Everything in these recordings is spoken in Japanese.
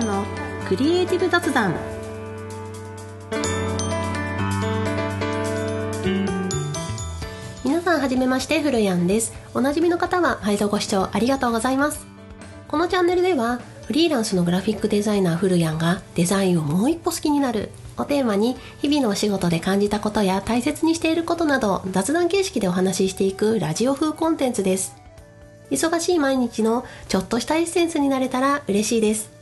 ンのクリエイティブ雑談。皆さんはじめまして古谷です。おなじみの方は毎度ご視聴ありがとうございます。このチャンネルではフリーランスのグラフィックデザイナー古谷がデザインをもう一歩好きになる。をテーマに日々のお仕事で感じたことや大切にしていることなど雑談形式でお話ししていくラジオ風コンテンツです。忙しい毎日のちょっとしたエッセンスになれたら嬉しいです。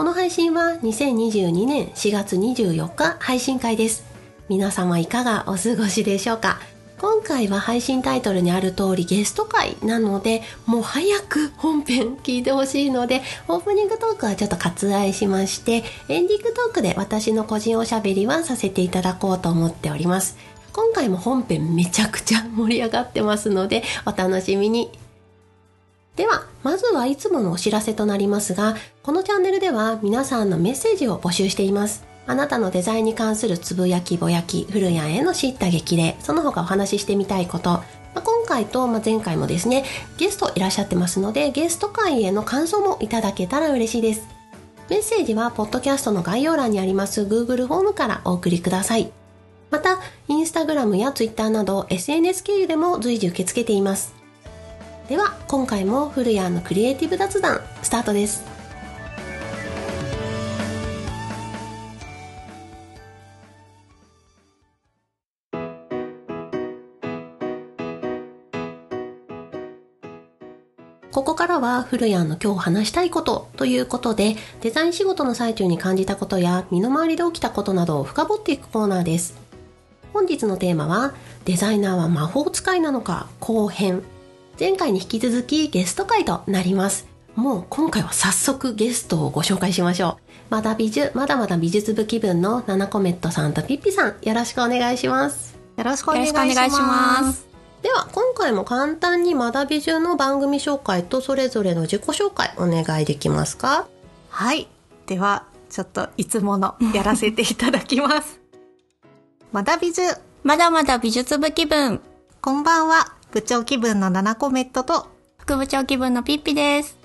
この配信は2022年4月24日配信会です。皆様いかがお過ごしでしょうか？今回は配信タイトルにある通りゲスト会なのでもう早く本編聞いてほしいのでオープニングトークはちょっと割愛しましてエンディングトークで私の個人おしゃべりはさせていただこうと思っております。今回も本編めちゃくちゃ盛り上がってますのでお楽しみに。では、まずはいつものお知らせとなりますが、このチャンネルでは皆さんのメッセージを募集しています。あなたのデザインに関するつぶやきぼやき、古谷への知った激励、その他お話ししてみたいこと、まあ、今回と、ま、前回もですね、ゲストいらっしゃってますので、ゲスト会への感想もいただけたら嬉しいです。メッセージは、ポッドキャストの概要欄にあります Google フォームからお送りください。また、インスタグラムや Twitter など SNS 経由でも随時受け付けています。では今回も古谷のクリエイティブ雑談スタートです。ここからは古谷の今日話したいことということでデザイン仕事の最中に感じたことや身の回りで起きたことなどを深掘っていくコーナーです。本日のテーマはデザイナーは魔法使いなのか後編。前回に引き続きゲスト会となります。もう今回は早速ゲストをご紹介しましょう。まだ美術、まだまだ美術部気分のナナコメットさんとピッピさん、よろしくお願いします。よろしくお願いします。では、今回も簡単にまだ美術の番組紹介とそれぞれの自己紹介お願いできますか？はい。では、ちょっといつものやらせていただきます。まだ美術。まだまだ美術部気分。こんばんは。部長気分のナナコメットと、副部長気分のピッピです。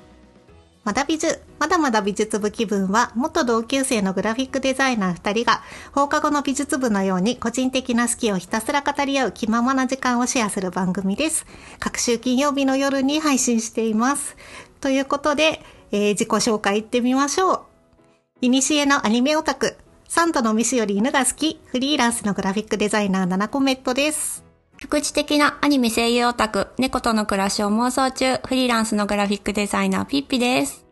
まだ美術、まだまだ美術部気分は、元同級生のグラフィックデザイナー二人が、放課後の美術部のように個人的な好きをひたすら語り合う気ままな時間をシェアする番組です。各週金曜日の夜に配信しています。ということで、えー、自己紹介いってみましょう。いにしえのアニメオタク、サントのミスより犬が好き、フリーランスのグラフィックデザイナーナナコメットです。副地的なアニメ声優オタク、猫との暮らしを妄想中、フリーランスのグラフィックデザイナーピッピです。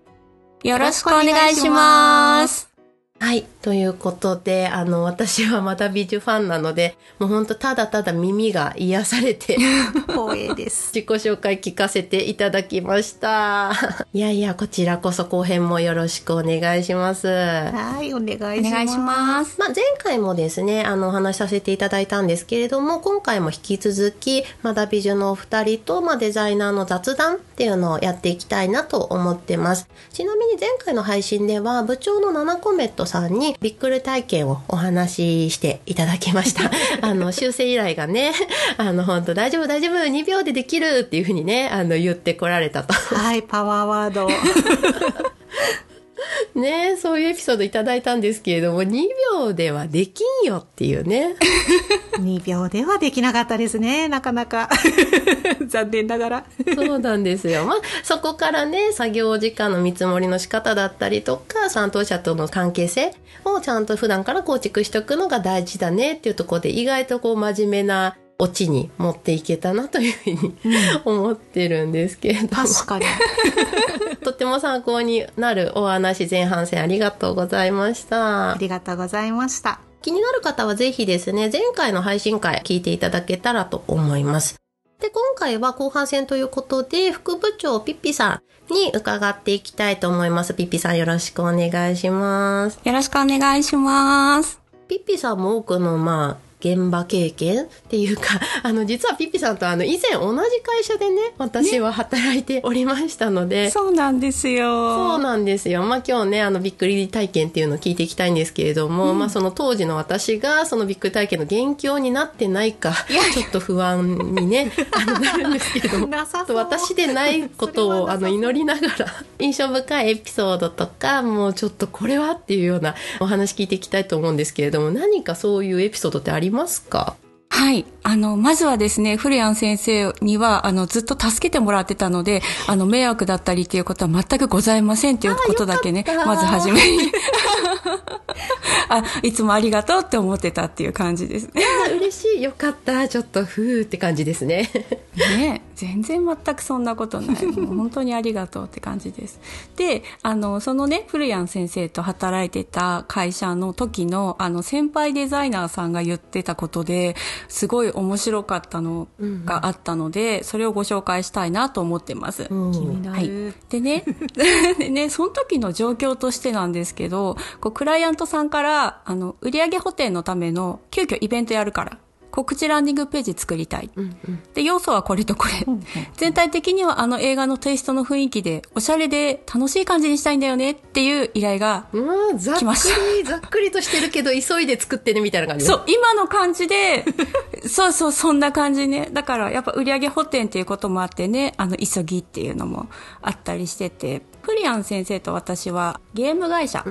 よろしくお願いします。はい。ということで、あの、私はまた美術ファンなので、もうほんとただただ耳が癒されて、光栄です。自己紹介聞かせていただきました。いやいや、こちらこそ後編もよろしくお願いします。はい、お願いします。ますまあ、前回もですね、あの、お話しさせていただいたんですけれども、今回も引き続き、まだ美術のお二人と、まあ、デザイナーの雑談っていうのをやっていきたいなと思ってます。ちなみに前回の配信では、部長のナナコメットさんに、ビックル体験をお話ししていただきました。あの、修正依頼がね、あの、本当大丈夫大丈夫 !2 秒でできるっていうふうにね、あの、言ってこられたと。はい、パワーワード。ねそういうエピソードいただいたんですけれども、2秒ではできんよっていうね。2秒ではできなかったですね、なかなか。残念ながら。そうなんですよ。まあ、そこからね、作業時間の見積もりの仕方だったりとか、担当者との関係性をちゃんと普段から構築しておくのが大事だねっていうところで、意外とこう真面目なオチに持っていけたなというふうに、思ってるんですけれども。確かに。ても参考になるお話前半戦ありがとうございました。ありがとうございました。気になる方はぜひですね、前回の配信会聞いていただけたらと思います。で、今回は後半戦ということで、副部長ピッピさんに伺っていきたいと思います。ピッピさんよろしくお願いします。よろしくお願いします。ピッピさんも多くの、まあ、現場経験っていうか、あの、実はピッピさんとあの、以前同じ会社でね、私は働いておりましたので、そうなんですよ。そうなんですよ。まあ今日ね、あのびっくり体験っていうのを聞いていきたいんですけれども、まあその当時の私がそのびっくり体験の元凶になってないか、ちょっと不安にね、あのなるんですけれども、私でないことをあの祈りながら、印象深いエピソードとか、もうちょっとこれはっていうようなお話聞いていきたいと思うんですけれども、何かそういうエピソードってありますか？はい。あの、まずはですね、古谷先生には、あの、ずっと助けてもらってたので、あの、迷惑だったりっていうことは全くございませんっていうことだけねまずはじめに。あ、いつもありがとうって思ってたっていう感じですね。あ嬉しい。よかった。ちょっとふーって感じですね。ね全然全くそんなことない。もう本当にありがとうって感じです。で、あの、そのね、古谷先生と働いてた会社の時の、あの、先輩デザイナーさんが言ってたことで、すごい面白かったのがあったので、それをご紹介したいなと思ってます。うん気になはいる。、でね でねその時の状況としてなんですけどこうクライアントさんからあの売上補填のための急遽イベントやるから告知ランディングページ作りたい、で要素はこれとこれ、全体的にはあの映画のテイストの雰囲気でおしゃれで楽しい感じにしたいんだよねっていう依頼がうん、ざっく来ました。り、ざっくりとしてるけど、急いで作ってね、みたいな感じ。そう、今の感じで、そうそう、そんな感じね。だから、やっぱ売上補填っていうこともあってね、あの、急ぎっていうのもあったりしてて、プリアン先生と私はゲーム会社、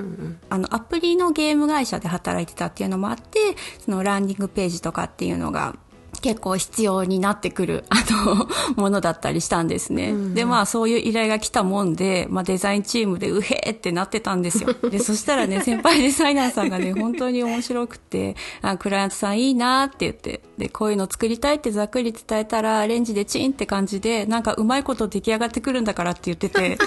あの、アプリのゲーム会社で働いてたっていうのもあって、そのランディングページとかっていうのが、結構必要になってくる、あの、ものだったりしたんですね。で、まあ、そういう依頼が来たもんで、まあ、デザインチームで、うへーってなってたんですよ。で、そしたらね、先輩デザイナーさんがね、本当に面白くて、あ、クライアントさんいいなって言って、で、こういうの作りたいってざっくり伝えたら、レンジでチンって感じで、なんかうまいこと出来上がってくるんだからって言ってて、なんか、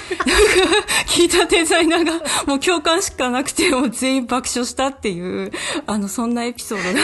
聞いたデザイナーが、もう共感しかなくて、もう全員爆笑したっていう、あの、そんなエピソードが、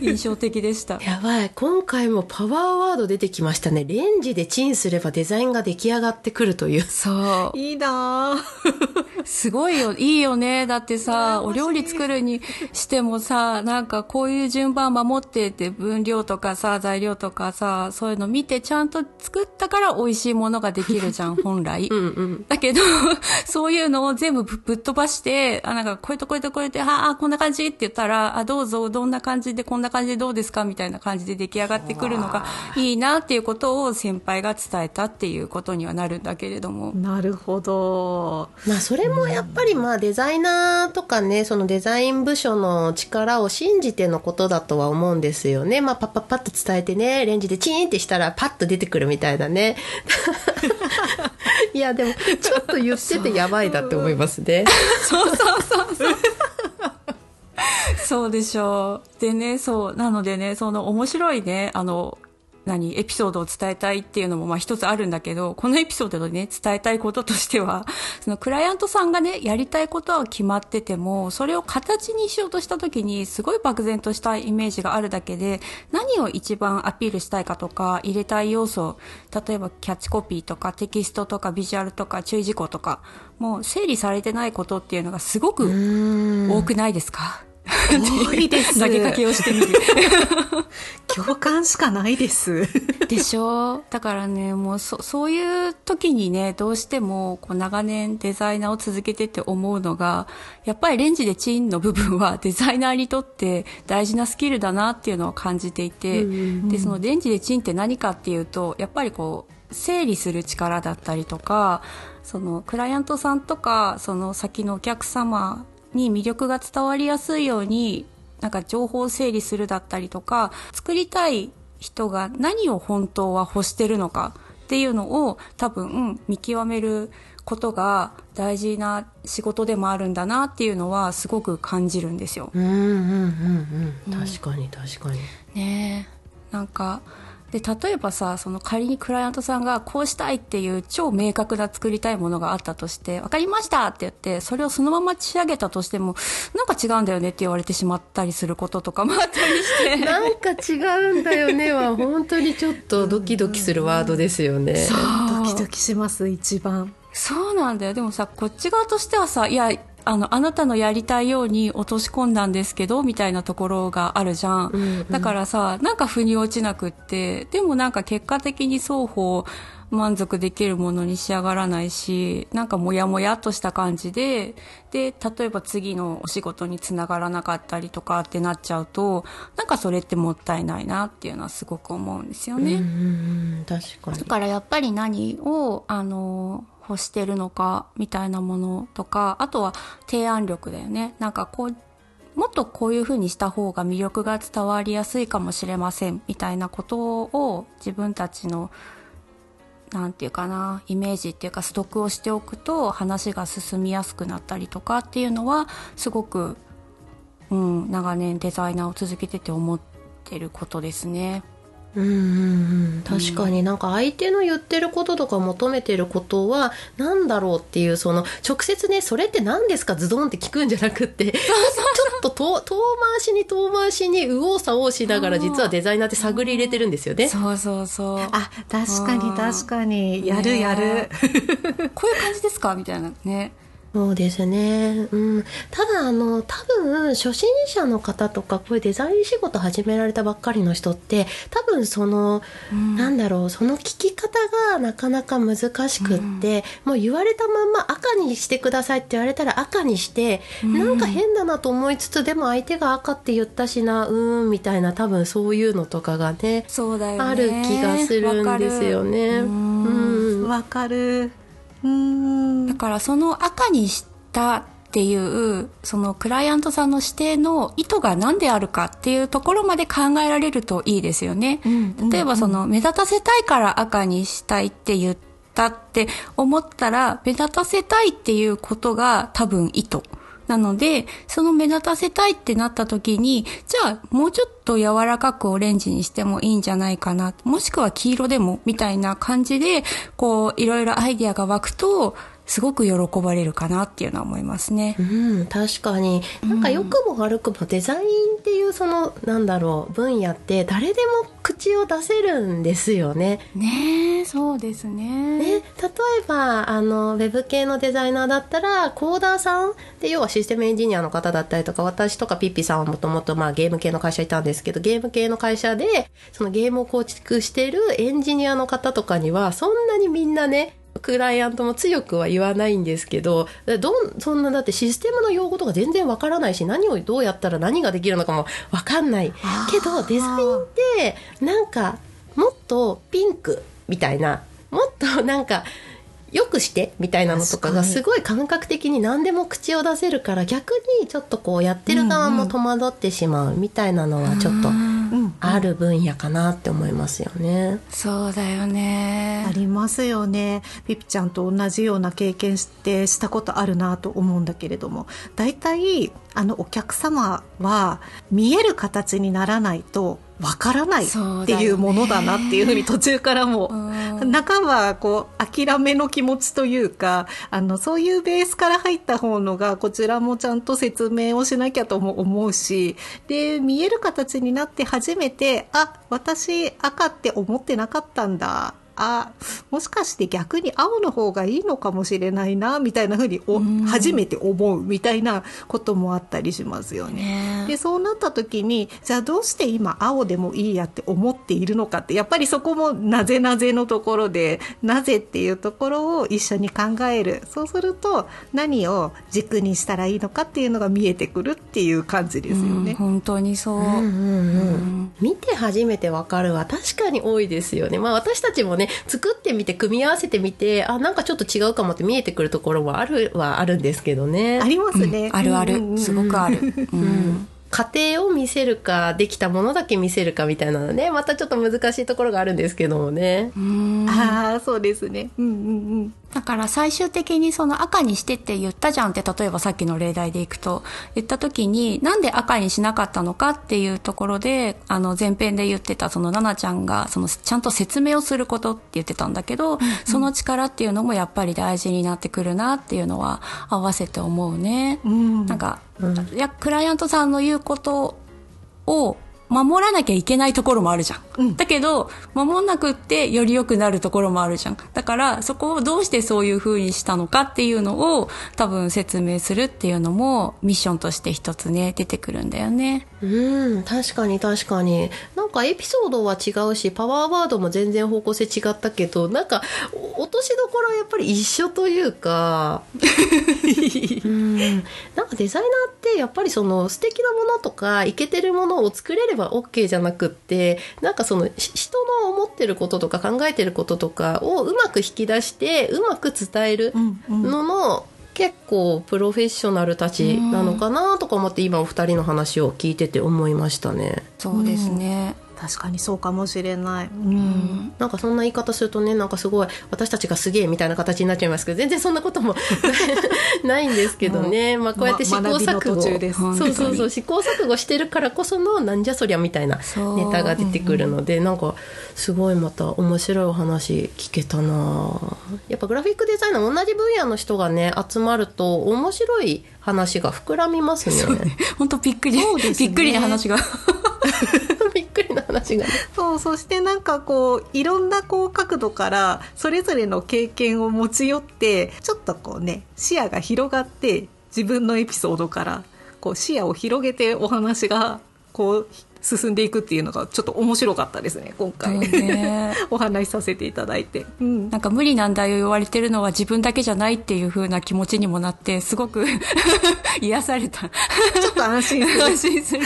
印象的でした。やばい。今回もパワーワード出てきましたね。レンジでチンすればデザインが出来上がってくるという。そう。いいなぁ。すごいよ。いいよね。だってさ、お料理作るにしてもさ、なんかこういう順番守ってって分量とかさ、材料とかさ、そういうの見てちゃんと作ったから美味しいものができるじゃん、本来。うんうん。だけど、そういうのを全部ぶぶっ飛ばして、あ、なんか、こういうとこういうとこういうと、ああ、こんな感じって言ったら、あ、どうぞ、どんな感じで、こんな感じでどうですかみたいな感じで出来上がってくるのがいいなっていうことを先輩が伝えたっていうことにはなるんだけれども。なるほど。まあそれもやっぱりまあデザイナーとかね、そのデザイン部署の力を信じてのことだとは思うんですよね。まあパッパッパッと伝えてね、レンジでチーンってしたらパッと出てくるみたいなね。いやでもちょっと言っててやばいだって思いますね。そうそうそうそう。そうでしょう。でね、そう。なのでね、その面白いね、あの、何、エピソードを伝えたいっていうのもまあ一つあるんだけど、このエピソードでね、伝えたいこととしては、そのクライアントさんがね、やりたいことは決まってても、それを形にしようとした時に、すごい漠然としたイメージがあるだけで、何を一番アピールしたいかとか、入れたい要素、例えばキャッチコピーとかテキストとかビジュアルとか注意事項とか、もう整理されてないことっていうのがすごく多くないですか？多いです。投げかけをしてみる。共感しかないです。でしょ？だからね、もうそ、そういう時にね、どうしても、こう長年デザイナーを続けてって思うのが、やっぱりレンジでチンの部分は デザイナーにとって大事なスキルだなっていうのを感じていて、で、そのレンジでチンって何かっていうと、やっぱりこう、整理する力だったりとか、そのクライアントさんとか、その先のお客様に魅力が伝わりやすいように、なんか情報を整理するだったりとか、作りたい人が何を本当は欲してるのかっていうのを多分見極めることが大事な仕事でもあるんだなっていうのはすごく感じるんですよ。うんうんうんうん。確かに確かに。ねえ。なんか、で、例えばさ、その仮にクライアントさんがこうしたいっていう超明確な作りたいものがあったとして、わかりましたって言って、それをそのまま仕上げたとしても、なんか違うんだよねって言われてしまったりすることとかもあったりして。なんか違うんだよねは本当にちょっとドキドキするワードですよね。ドキドキします、一番。そうなんだよ。でもさ、こっち側としてはさ、いや、あの、あなたのやりたいように落とし込んだんですけど、みたいなところがあるじゃん。うんうんだからさ、なんか腑に落ちなくって、でもなんか結果的に双方満足できるものに仕上がらないし、なんかモヤモヤっとした感じで、で、例えば次のお仕事につながらなかったりとかってなっちゃうと、なんかそれってもったいないなっていうのはすごく思うんですよね。うん確かにだからやっぱり何を、あの、欲してるのかみたいなものとか、あとは提案力だよね。なんかこう、もっとこういう風にした方が魅力が伝わりやすいかもしれませんみたいなことを自分たちのなんていうかなイメージっていうかストックをしておくと話が進みやすくなったりとかっていうのはすごく、うん、長年デザイナーを続けてて思ってることですね。うんうんうん。確かになんか相手の言ってることとか求めてることは何だろうっていうその直接ねそれって何ですか？ズドンって聞くんじゃなくってちょっと遠遠回しに遠回しに右往左往しながら実はデザイナーって探り入れてるんですよね。そうそうそう。あ確かにうん。確かに。やるやる、ねこういう感じですか？みたいなね。そうですね。うん。ただ、あの、多分、初心者の方とか、こういうデザイン仕事始められたばっかりの人って、多分その、なんだろう、その聞き方がなかなか難しくって、もう言われたまんま赤にしてくださいって言われたら赤にして、なんか変だなと思いつつ、でも相手が赤って言ったしな、うーん、みたいな、多分そういうのとかがね、そうだよね。ある気がするんですよね。わかるだからその赤にしたっていう、そのクライアントさんの指定の意図が何であるかっていうところまで考えられるといいですよね。例えばその目立たせたいから赤にしたいって言ったって思ったら、目立たせたいっていうことが多分意図。なので、その目立たせたいってなった時に、じゃあもうちょっと柔らかくオレンジにしてもいいんじゃないかな。もしくは黄色でも、みたいな感じで、こう、いろいろアイディアが湧くと、すごく喜ばれるかなっていうのは思いますね。うん、確かになんか良くも悪くもデザインっていうそのなんだろう分野って誰でも口を出せるんですよね。ねえ、そうですね。ね、例えばあのウェブ系のデザイナーだったらコーダーさんで要はシステムエンジニアの方だったりとか私とかピッピさんはもともとまあゲーム系の会社いたんですけどゲーム系の会社でそのゲームを構築しているエンジニアの方とかにはそんなにみんなねクライアントも強くは言わないんですけどどんそんなだってシステムの用語とか全然わからないし何をどうやったら何ができるのかもわかんない。けどデザインってなんかもっとピンクみたいなもっとなんかよくしてみたいなのとかがすごい感覚的に何でも口を出せるから逆にちょっとこうやってる側も戸惑ってしまうみたいなのはちょっとうんある分野かなって思いますよね。そうだよねあ。りますよねピピちゃんと同じような経験してしたことあるなと思うんだけれども大体あのお客様は見える形にならないとわからないっていうものだなっていうふうに途中からも中はこう諦めの気持ちというかあのそういうベースから入った方のがこちらもちゃんと説明をしなきゃとも思うしで見える形になって初めてあ私赤って思ってなかったんだ。あもしかして逆に青の方がいいのかもしれないなみたいなふうにおうん初めて思うみたいなこともあったりしますよね。ねでそうなった時にじゃあどうして今青でもいいやって思っているのかってやっぱりそこもなぜなぜのところでなぜっていうところを一緒に考えるそうすると何を軸にしたらいいのかっていうのが見えてくるっていう感じですようんね。本当にそう。うんうんうん、見て初めてわかるは確かに多いですよね。まあ私たちもね、作ってみて組み合わせてみて、あ、なんかちょっと違うかもって見えてくるところもあるはあるんですけどね。ありますね。うんあるある、すごくある。うん 過程を見せるか、できたものだけ見せるかみたいなのね、またちょっと難しいところがあるんですけどもね。うんああそうですね。うんうんうん。だから最終的にその赤にしてって言ったじゃんって例えばさっきの例題でいくと言った時になんで赤にしなかったのかっていうところであの前編で言ってたその奈々ちゃんがそのちゃんと説明をすることって言ってたんだけど、その力っていうのもやっぱり大事になってくるなっていうのは合わせて思うね。うんなんか、いやクライアントさんの言うことを守らなきゃいけないところもあるじゃん。うん、だけど、守んなくってより良くなるところもあるじゃん。だから、そこをどうしてそういう風にしたのかっていうのを多分説明するっていうのもミッションとして一つね、出てくるんだよね。うん、確かに確かに。なんかエピソードは違うし、パワーワードも全然方向性違ったけど、なんか、落としどころはやっぱり一緒というか、うん、なんかデザイナーってやっぱりその素敵なものとか、イケてるものを作れれば OK じゃなくって、なんかその人の思ってることとか考えてることとかをうまく引き出して、うまく伝えるのの、結構プロフェッショナルたちなのかなとか思って今お二人の話を聞いてて思いましたね。そうですね。確かにそうかもしれない、うん、なんかそんな言い方するとねなんかすごい私たちがすげえみたいな形になっちゃいますけど全然そんなことも ないんですけどね、まあ、こうやって試行錯誤、そうそうそう。試行錯誤してるからこそのなんじゃそりゃみたいなネタが出てくるので、うん、なんかすごいまた面白いお話聞けたなやっぱグラフィックデザイナー同じ分野の人がね集まると面白い話が膨らみますね。本当びっくり、ね、びっくりな話が 話が、そうそしてなんかこういろんなこう角度からそれぞれの経験を持ち寄ってちょっとこうね視野が広がって自分のエピソードからこう視野を広げてお話がこう進んでいくっていうのがちょっと面白かったですね今回、ね、お話しさせていただいて、うん、なんか無理難題を言われてるのは自分だけじゃないっていう風な気持ちにもなってすごく 癒された。ちょっと安心する。安心する。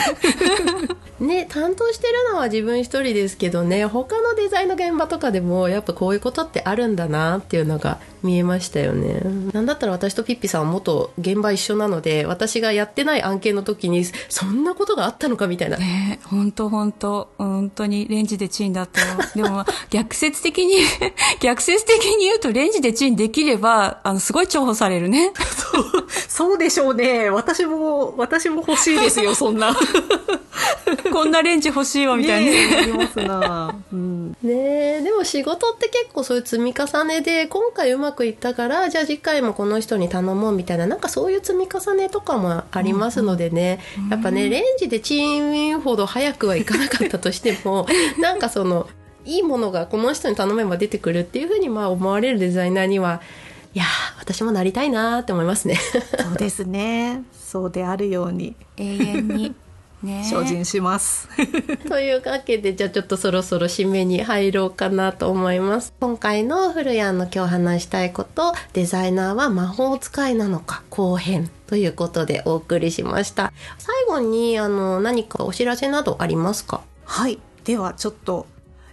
ね担当してるのは自分一人ですけどね他のデザインの現場とかでもやっぱこういうことってあるんだなっていうのが見えましたよね。なんだったら私とピッピさんは元現場一緒なので私がやってない案件の時にそんなことがあったのかみたいな、ね、本当本当本当にレンジでチンだったよ。でも逆説的に 逆説的に言うとレンジでチンできればあのすごい重宝されるね。そうそうでしょうね。私も私も欲しいですよそんな。こんなレンジ欲しいわみたいな、ね、ありますな、うん、ねでも仕事って結構そういう積み重ねで今回うまくいったからじゃあ次回もこの人に頼もうみたいななんかそういう積み重ねとかもありますのでね、うんうん、やっぱねレンジでチンほど早くはいかなかったとしても なんかそのいいものがこの人に頼めば出てくるっていうふうにまあ思われるデザイナーにはいや私もなりたいなって思いますねそうですねそうであるように永遠に ね、精進します。というわけでじゃあちょっとそろそろ締めに入ろうかなと思います。今回の古谷の今日話したいことデザイナーは魔法使いなのか後編ということでお送りしました。最後にあの何かお知らせなどありますか？はい。ではちょっと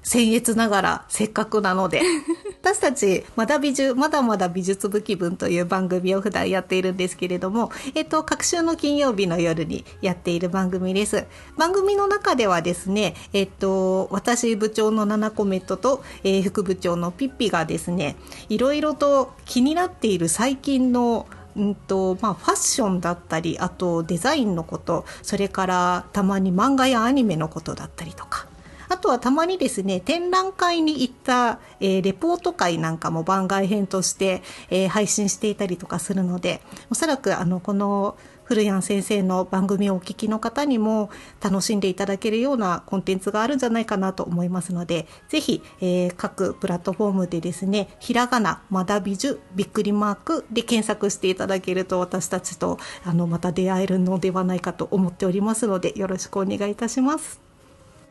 僭越ながらせっかくなので 私たちまだ美術まだまだ美術部気分という番組を普段やっているんですけれどもえっと各週の金曜日の夜にやっている番組です。番組の中ではですねえっと私部長のナナコメットと、えー、副部長のピッピがですねいろいろと気になっている最近のうんとまあ、ファッションだったりあとデザインのことそれからたまに漫画やアニメのことだったりとか。あとはたまにですね、展覧会に行った、えー、レポート会なんかも番外編として、えー、配信していたりとかするので、おそらくあの、この古谷先生の番組をお聞きの方にも楽しんでいただけるようなコンテンツがあるんじゃないかなと思いますので、ぜひ、えー、各プラットフォームでですね、ひらがな、まだびじゅ、びっくりマークで検索していただけると私たちとあのまた出会えるのではないかと思っておりますので、よろしくお願いいたします。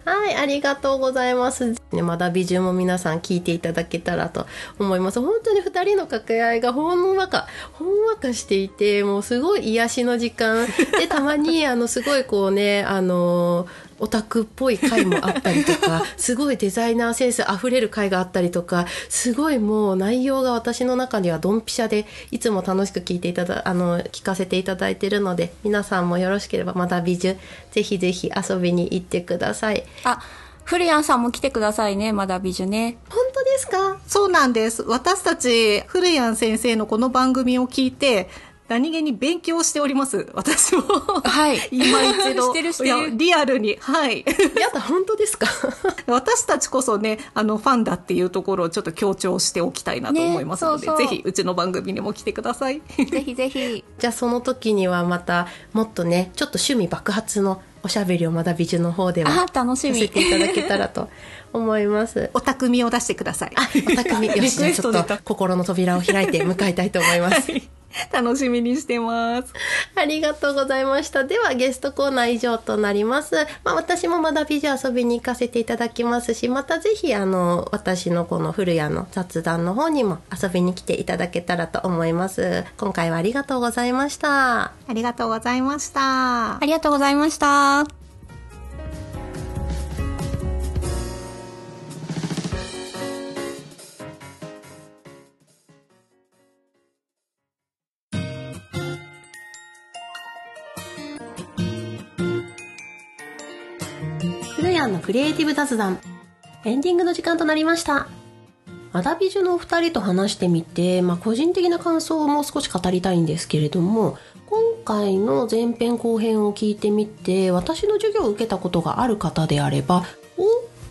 はい、ありがとうございます。まだ美人も皆さん聞いていただけたらと思います。本当に二人の掛け合いがほんわか、ほんわかしていて、もうすごい癒しの時間。で、たまに、あの、すごいこうね、あのオタクっぽい回もあったりとか、すごいデザイナーセンス溢れる回があったりとか、すごいもう内容が私の中にはドンピシャで、いつも楽しく聞いていただ、あの、聞かせていただいてるので、皆さんもよろしければまだ美術、ぜひぜひ遊びに行ってください。あ、フリアンさんも来てくださいね、まだ美女ね。本当ですか？そうなんです。私たち、フリアン先生のこの番組を聞いて、何気に勉強しております。私も。はい。今一度。してるしてる。リアルに。はい。やだ、本当ですか？私たちこそね、あの、ファンだっていうところをちょっと強調しておきたいなと思いますので、ね、そうそうぜひ、うちの番組にも来てください。ぜひぜひ。じゃあ、その時にはまた、もっとね、ちょっと趣味爆発のおしゃべりをまだ美女の方ではあ楽しみさせていただけたらと思います。お匠を出してください。お匠、よし、ちょっと心の扉を開いて向かいたいと思います。楽しみにしてます。ありがとうございました。では、ゲストコーナー以上となります。まあ、私もまだ美女遊びに行かせていただきますし、またぜひ、あの、私のこの古谷の雑談の方にも遊びに来ていただけたらと思います。今回はありがとうございました。ありがとうございましたあ。りがとうございました。のクリエイティブ雑談。エンディングの時間となりました。アダビジュのお二人と話してみて、まあ、個人的な感想をもう少し語りたいんですけれども、今回の前編後編を聞いてみて、私の授業を受けたことがある方であれば、おっ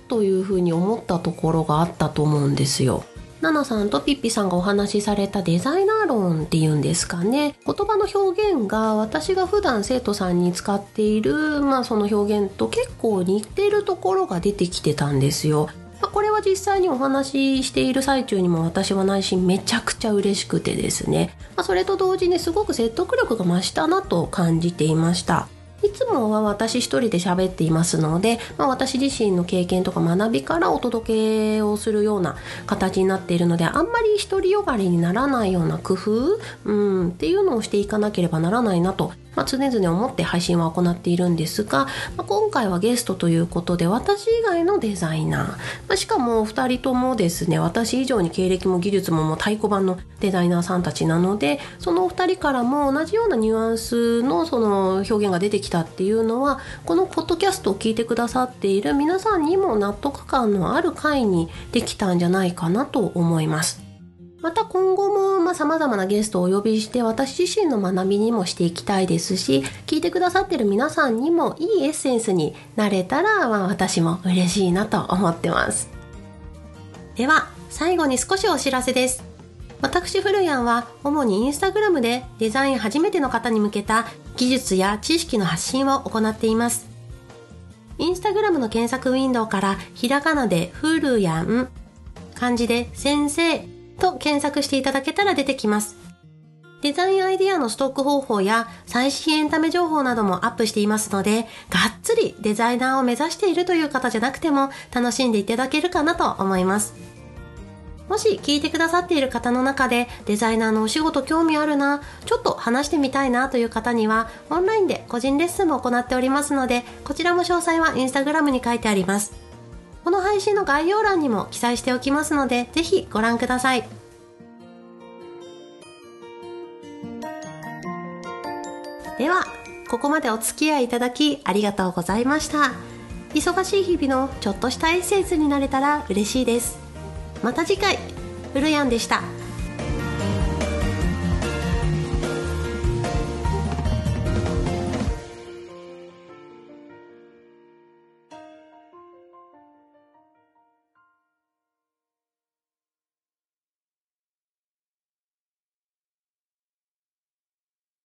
というふうに思ったところがあったと思うんですよ。ナナさんとピッピさんがお話しされたデザイナー論っていうんですかね。言葉の表現が私が普段生徒さんに使っている、まあその表現と結構似てるところが出てきてたんですよ。まあこれは実際にお話ししている最中にも私は内心めちゃくちゃ嬉しくてですね。まあそれと同時にすごく説得力が増したなと感じていました。いつもは私一人で喋っていますので、まあ、私自身の経験とか学びからお届けをするような形になっているのであんまり独りよがりにならないような工夫、うん、っていうのをしていかなければならないなと、まあ、常々思って配信は行っているんですが、まあ、今回はゲストということで私以外のデザイナー、まあ、しかも2人ともですね私以上に経歴も技術ももう太鼓判のデザイナーさんたちなのでそのお二人からも同じようなニュアンスのその表現が出てきたっていうのはこのポッドキャストを聞いてくださっている皆さんにも納得感のある回にできたんじゃないかなと思います。また今後もまあ様々なゲストをお呼びして私自身の学びにもしていきたいですし聞いてくださってる皆さんにもいいエッセンスになれたらまあ私も嬉しいなと思ってます。では最後に少しお知らせです。私フルヤンは主にインスタグラムでデザイン初めての方に向けた技術や知識の発信を行っています。インスタグラムの検索ウィンドウからひらがなでフルヤン、漢字で先生と検索していただけたら出てきます。デザインアイディアのストック方法や最新エンタメ情報などもアップしていますので、がっつりデザイナーを目指しているという方じゃなくても楽しんでいただけるかなと思います。もし聞いてくださっている方の中でデザイナーのお仕事興味あるな、ちょっと話してみたいなという方にはオンラインで個人レッスンも行っておりますので、こちらも詳細はインスタグラムに書いてあります。この配信の概要欄にも記載しておきますので、ぜひご覧ください。では、ここまでお付き合いいただきありがとうございました。忙しい日々のちょっとしたエッセンスになれたら嬉しいです。また次回、うるやんでした。